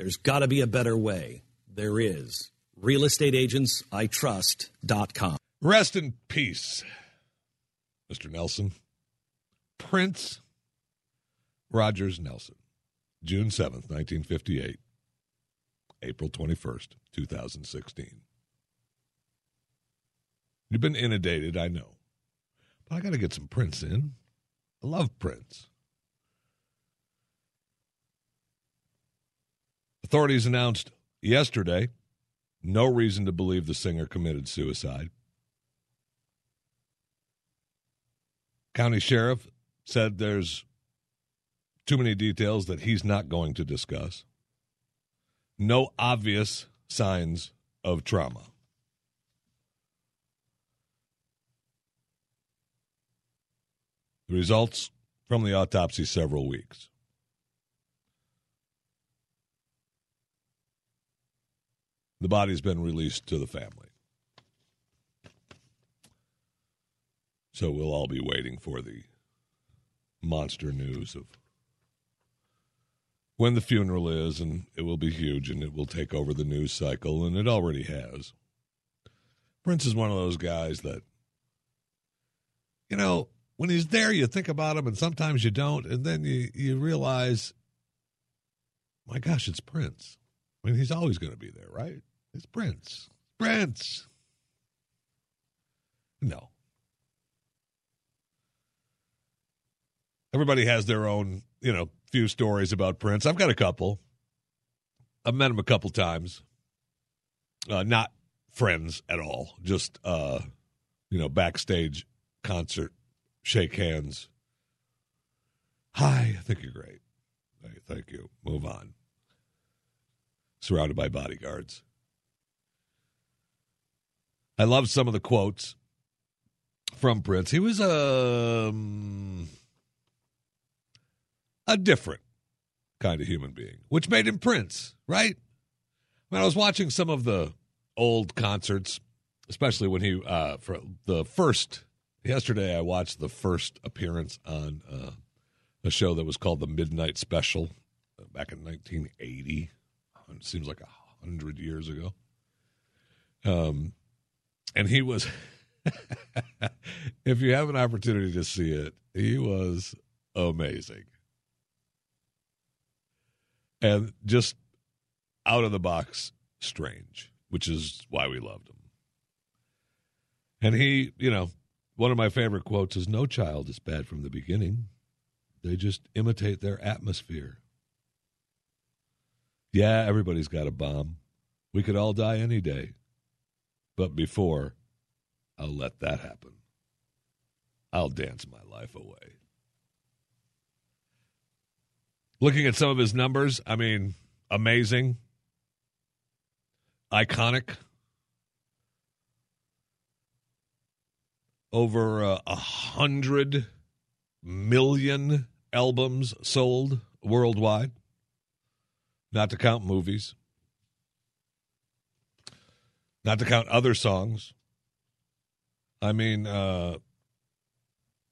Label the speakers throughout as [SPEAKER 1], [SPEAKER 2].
[SPEAKER 1] There's got to be a better way. There is. Real estate agents, I RealestateAgentsITrust.com.
[SPEAKER 2] Rest in peace, Mr. Nelson. Prince Rogers Nelson, June 7th, 1958, April 21st, 2016. You've been inundated, I know. But I got to get some Prince in. I love Prince. Authorities announced yesterday no reason to believe the singer committed suicide. County Sheriff said there's too many details that he's not going to discuss. No obvious signs of trauma. The results from the autopsy several weeks. The body's been released to the family. So we'll all be waiting for the monster news of when the funeral is, and it will be huge and it will take over the news cycle, and it already has. Prince is one of those guys that, you know, when he's there, you think about him, and sometimes you don't, and then you, you realize, my gosh, it's Prince. I mean, he's always going to be there, right? It's Prince. Prince. No. Everybody has their own, you know, few stories about Prince. I've got a couple. I've met him a couple times. Uh, not friends at all. Just, uh, you know, backstage concert, shake hands. Hi, I think you're great. Thank you. Move on. Surrounded by bodyguards. I love some of the quotes from Prince. He was um, a different kind of human being, which made him Prince, right? When I was watching some of the old concerts, especially when he uh, for the first yesterday, I watched the first appearance on uh, a show that was called the Midnight Special uh, back in 1980. It seems like a hundred years ago. Um, and he was. if you have an opportunity to see it, he was amazing and just out of the box strange, which is why we loved him. And he, you know, one of my favorite quotes is No child is bad from the beginning. They just imitate their atmosphere. Yeah, everybody's got a bomb. We could all die any day. But before I'll let that happen, I'll dance my life away. Looking at some of his numbers, I mean, amazing, iconic. Over uh, a uh, hundred million albums sold worldwide, not to count movies, not to count other songs. I mean, uh,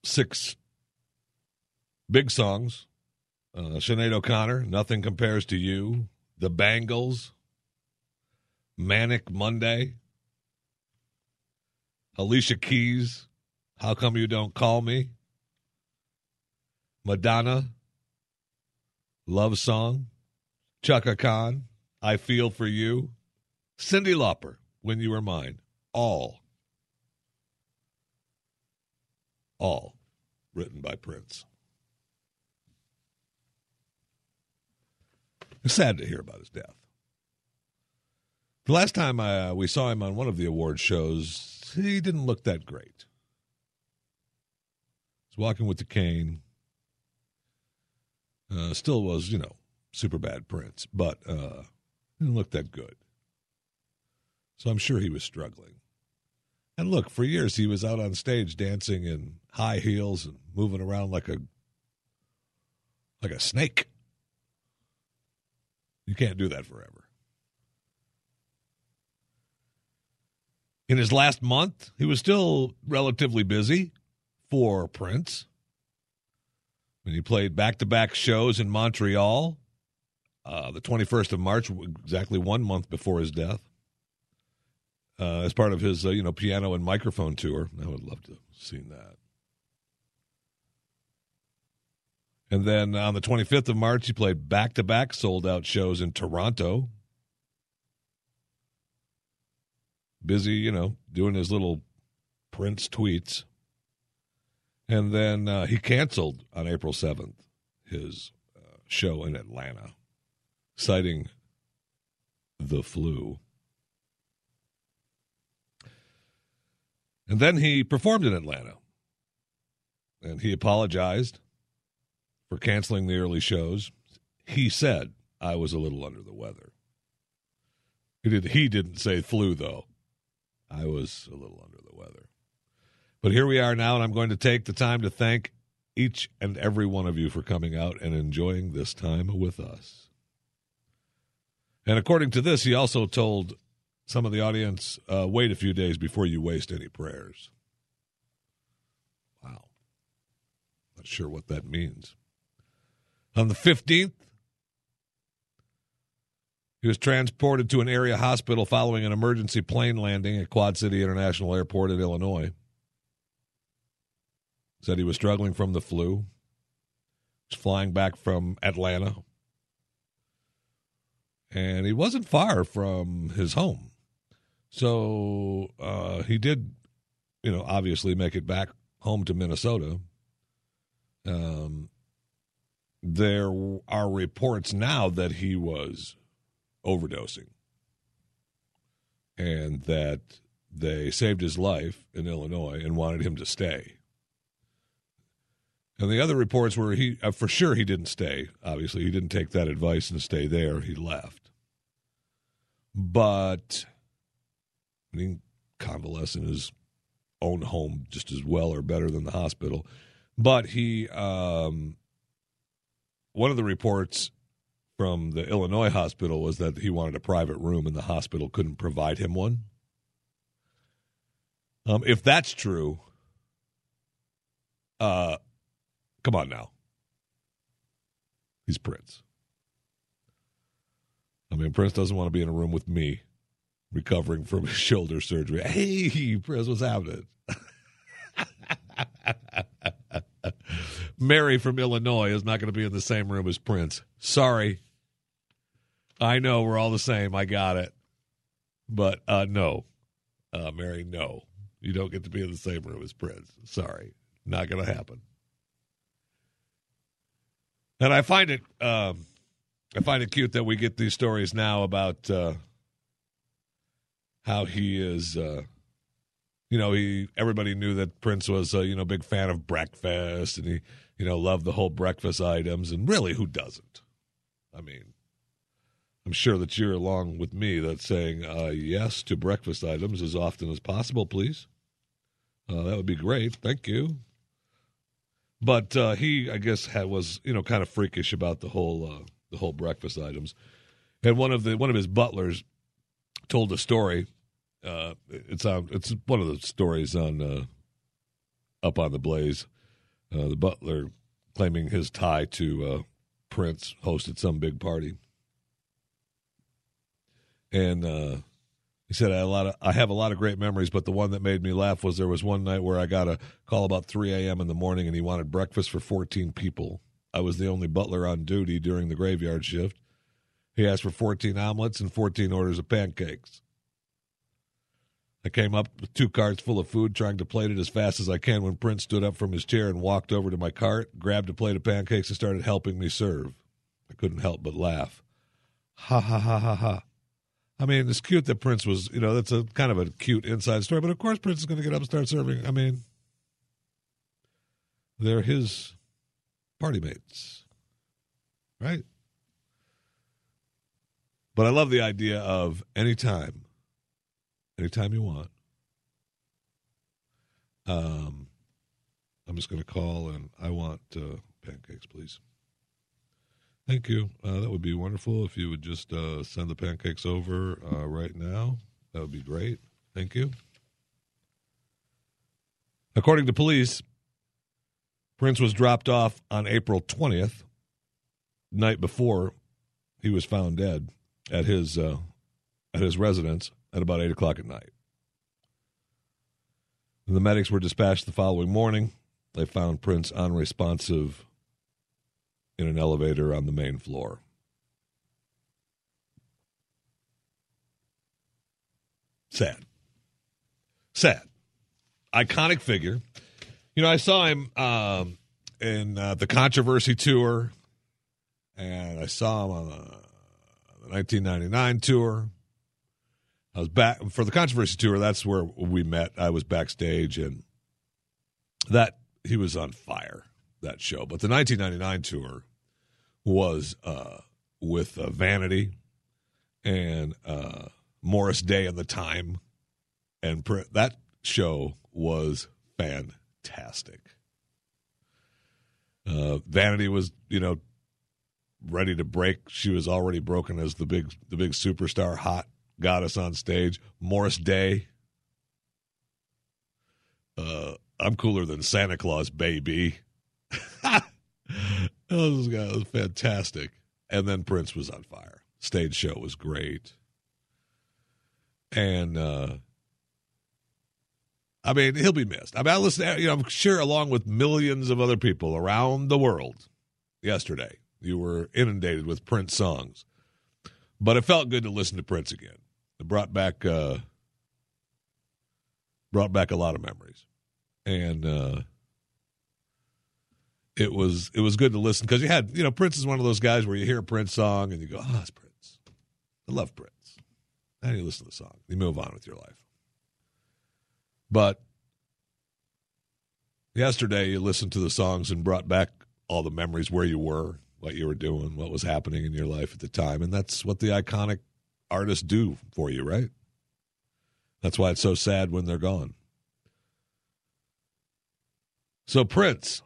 [SPEAKER 2] six big songs uh, Sinead O'Connor, Nothing Compares to You. The Bangles, Manic Monday. Alicia Keys, How Come You Don't Call Me? Madonna, Love Song. Chaka Khan, I Feel For You. Cyndi Lauper, When You Were Mine. all, all written by Prince. It's sad to hear about his death. The last time uh, we saw him on one of the award shows, he didn't look that great. He's walking with the cane. Uh, still was, you know, super bad Prince, but uh, didn't look that good. So I'm sure he was struggling. And look, for years he was out on stage dancing in high heels and moving around like a like a snake. You can't do that forever. In his last month, he was still relatively busy for Prince. And he played back to back shows in Montreal uh, the 21st of March, exactly one month before his death, uh, as part of his uh, you know piano and microphone tour. I would love to have seen that. And then on the 25th of March, he played back to back sold out shows in Toronto. Busy, you know, doing his little Prince tweets. And then uh, he canceled on April 7th his uh, show in Atlanta, citing the flu. And then he performed in Atlanta. And he apologized for canceling the early shows. He said I was a little under the weather. He did he didn't say flu though. I was a little under the weather. But here we are now and I'm going to take the time to thank each and every one of you for coming out and enjoying this time with us. And according to this, he also told some of the audience, uh, wait a few days before you waste any prayers. Wow. Not sure what that means. On the 15th, he was transported to an area hospital following an emergency plane landing at Quad City International Airport in Illinois. Said he was struggling from the flu. Was flying back from Atlanta. And he wasn't far from his home. So uh, he did, you know, obviously make it back home to Minnesota. Um, there are reports now that he was overdosing and that they saved his life in Illinois and wanted him to stay. And the other reports were he, uh, for sure, he didn't stay. Obviously, he didn't take that advice and stay there. He left. But I mean, convalesce in his own home just as well or better than the hospital. But he, um, one of the reports from the Illinois hospital was that he wanted a private room and the hospital couldn't provide him one. Um, if that's true, uh, come on now. He's Prince. I mean, Prince doesn't want to be in a room with me recovering from his shoulder surgery. Hey, Prince, what's happening? Mary from Illinois is not going to be in the same room as Prince. Sorry. I know we're all the same. I got it. But uh, no, uh, Mary, no. You don't get to be in the same room as Prince. Sorry. Not going to happen. And I find it, um, I find it cute that we get these stories now about uh, how he is. Uh, you know, he everybody knew that Prince was a you know big fan of breakfast, and he you know loved the whole breakfast items. And really, who doesn't? I mean, I'm sure that you're along with me that saying uh, yes to breakfast items as often as possible, please. Uh, that would be great. Thank you. But uh, he, I guess, had, was you know kind of freakish about the whole uh, the whole breakfast items. And one of the one of his butlers told a story. Uh, it's on. It's one of the stories on uh, up on the Blaze. Uh, the butler claiming his tie to uh, Prince hosted some big party, and uh, he said I, a lot of, I have a lot of great memories, but the one that made me laugh was there was one night where I got a call about 3 a.m. in the morning, and he wanted breakfast for 14 people. I was the only butler on duty during the graveyard shift. He asked for 14 omelets and 14 orders of pancakes. I came up with two carts full of food, trying to plate it as fast as I can when Prince stood up from his chair and walked over to my cart, grabbed a plate of pancakes, and started helping me serve. I couldn't help but laugh. Ha ha ha ha ha. I mean, it's cute that Prince was, you know, that's a kind of a cute inside story, but of course Prince is going to get up and start serving. I mean, they're his party mates, right? But I love the idea of anytime, anytime you want. Um, I'm just going to call and I want uh, pancakes, please. Thank you. Uh, that would be wonderful if you would just uh, send the pancakes over uh, right now. That would be great. Thank you. According to police, Prince was dropped off on April 20th, night before he was found dead at his uh, at his residence at about eight o'clock at night. The medics were dispatched the following morning. They found Prince unresponsive in an elevator on the main floor. Sad. Sad. Iconic figure. You know, I saw him um, in uh, the Controversy Tour, and I saw him on the 1999 tour. I was back for the Controversy Tour. That's where we met. I was backstage, and that he was on fire that show. But the 1999 tour was uh, with uh, Vanity and uh, Morris Day and the Time, and pr- that show was fantastic. Uh, Vanity was, you know, ready to break. She was already broken as the big, the big superstar, hot goddess on stage. Morris Day. Uh, I'm cooler than Santa Claus, baby. Oh, this guy was fantastic. And then Prince was on fire. Stage show was great. And uh I mean, he'll be missed. I mean, I listened, you know, I'm sure along with millions of other people around the world yesterday, you were inundated with Prince songs. But it felt good to listen to Prince again. It brought back uh brought back a lot of memories. And uh it was it was good to listen because you had you know Prince is one of those guys where you hear a Prince song and you go, oh, it's Prince. I love Prince. And you listen to the song, you move on with your life. But yesterday, you listened to the songs and brought back all the memories where you were, what you were doing, what was happening in your life at the time, and that's what the iconic artists do for you, right? That's why it's so sad when they're gone. So Prince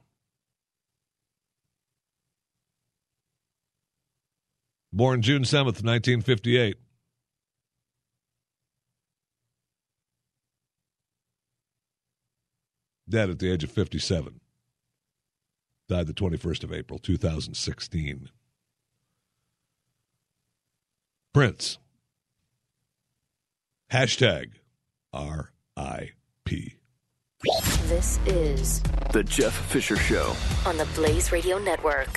[SPEAKER 2] Born June 7th, 1958. Dead at the age of 57. Died the 21st of April, 2016. Prince. Hashtag R.I.P.
[SPEAKER 3] This is
[SPEAKER 4] The Jeff Fisher Show.
[SPEAKER 3] on the Blaze Radio Network.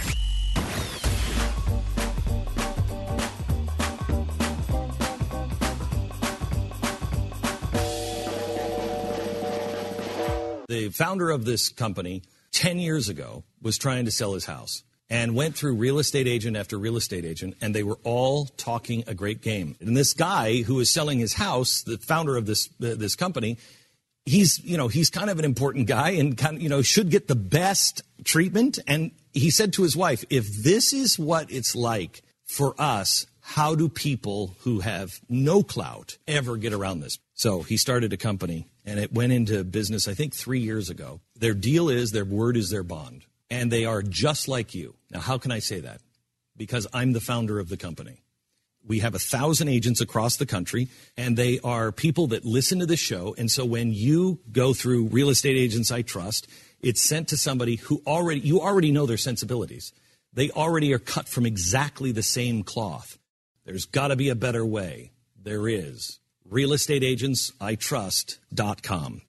[SPEAKER 1] The founder of this company 10 years ago was trying to sell his house and went through real estate agent after real estate agent, and they were all talking a great game. And this guy who is selling his house, the founder of this uh, this company, he's you know he's kind of an important guy and kind of you know should get the best treatment. And he said to his wife, "If this is what it's like for us." How do people who have no clout ever get around this? So he started a company and it went into business, I think, three years ago. Their deal is their word is their bond, and they are just like you. Now, how can I say that? Because I'm the founder of the company. We have a thousand agents across the country, and they are people that listen to the show. And so when you go through Real Estate Agents I Trust, it's sent to somebody who already, you already know their sensibilities. They already are cut from exactly the same cloth. There's got to be a better way. There is. Real estate agents I RealestateAgentsITrust.com.